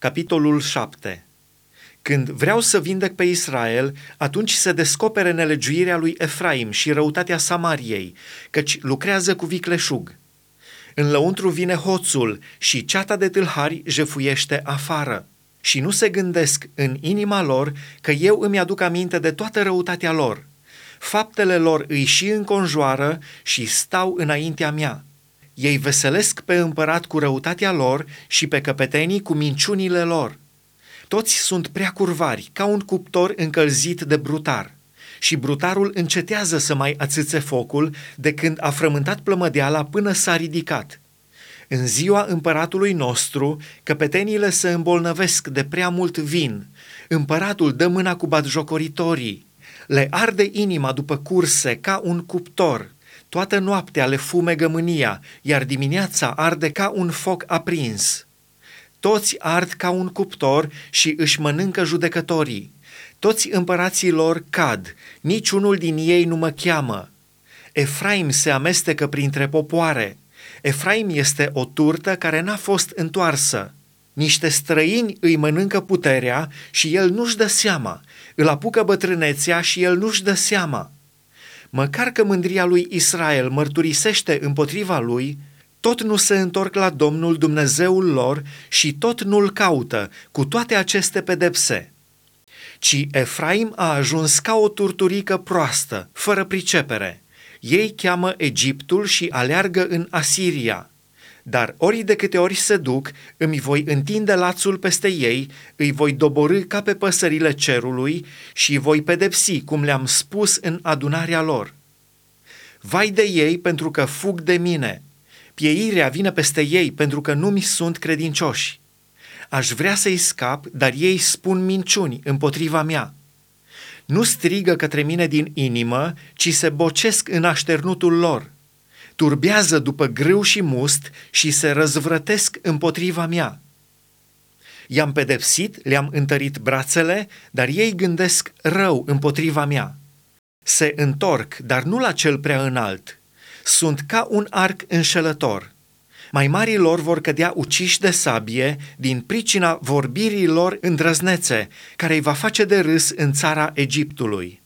Capitolul 7 Când vreau să vindec pe Israel, atunci se descopere nelegiuirea lui Efraim și răutatea Samariei, căci lucrează cu vicleșug. În lăuntru vine hoțul și ceata de tâlhari jefuiește afară. Și nu se gândesc în inima lor că eu îmi aduc aminte de toată răutatea lor. Faptele lor îi și înconjoară și stau înaintea mea. Ei veselesc pe împărat cu răutatea lor și pe căpetenii cu minciunile lor. Toți sunt prea curvari, ca un cuptor încălzit de brutar. Și brutarul încetează să mai ațâțe focul de când a frământat plămădeala până s-a ridicat. În ziua împăratului nostru, căpeteniile se îmbolnăvesc de prea mult vin. Împăratul dă mâna cu batjocoritorii. Le arde inima după curse ca un cuptor – Toată noaptea le fumegă mânia, iar dimineața arde ca un foc aprins. Toți ard ca un cuptor și își mănâncă judecătorii. Toți împărații lor cad, niciunul din ei nu mă cheamă. Efraim se amestecă printre popoare. Efraim este o turtă care n-a fost întoarsă. Niște străini îi mănâncă puterea și el nu-și dă seama. Îl apucă bătrânețea și el nu-și dă seama măcar că mândria lui Israel mărturisește împotriva lui, tot nu se întorc la Domnul Dumnezeul lor și tot nu-l caută cu toate aceste pedepse. Ci Efraim a ajuns ca o turturică proastă, fără pricepere. Ei cheamă Egiptul și aleargă în Asiria. Dar ori de câte ori se duc, îmi voi întinde lațul peste ei, îi voi doborâ ca pe păsările cerului și îi voi pedepsi, cum le-am spus în adunarea lor. Vai de ei pentru că fug de mine, pieirea vine peste ei pentru că nu mi sunt credincioși. Aș vrea să-i scap, dar ei spun minciuni împotriva mea. Nu strigă către mine din inimă, ci se bocesc în așternutul lor – turbează după grâu și must și se răzvrătesc împotriva mea. I-am pedepsit, le-am întărit brațele, dar ei gândesc rău împotriva mea. Se întorc, dar nu la cel prea înalt. Sunt ca un arc înșelător. Mai marii lor vor cădea uciși de sabie din pricina vorbirii lor îndrăznețe, care îi va face de râs în țara Egiptului.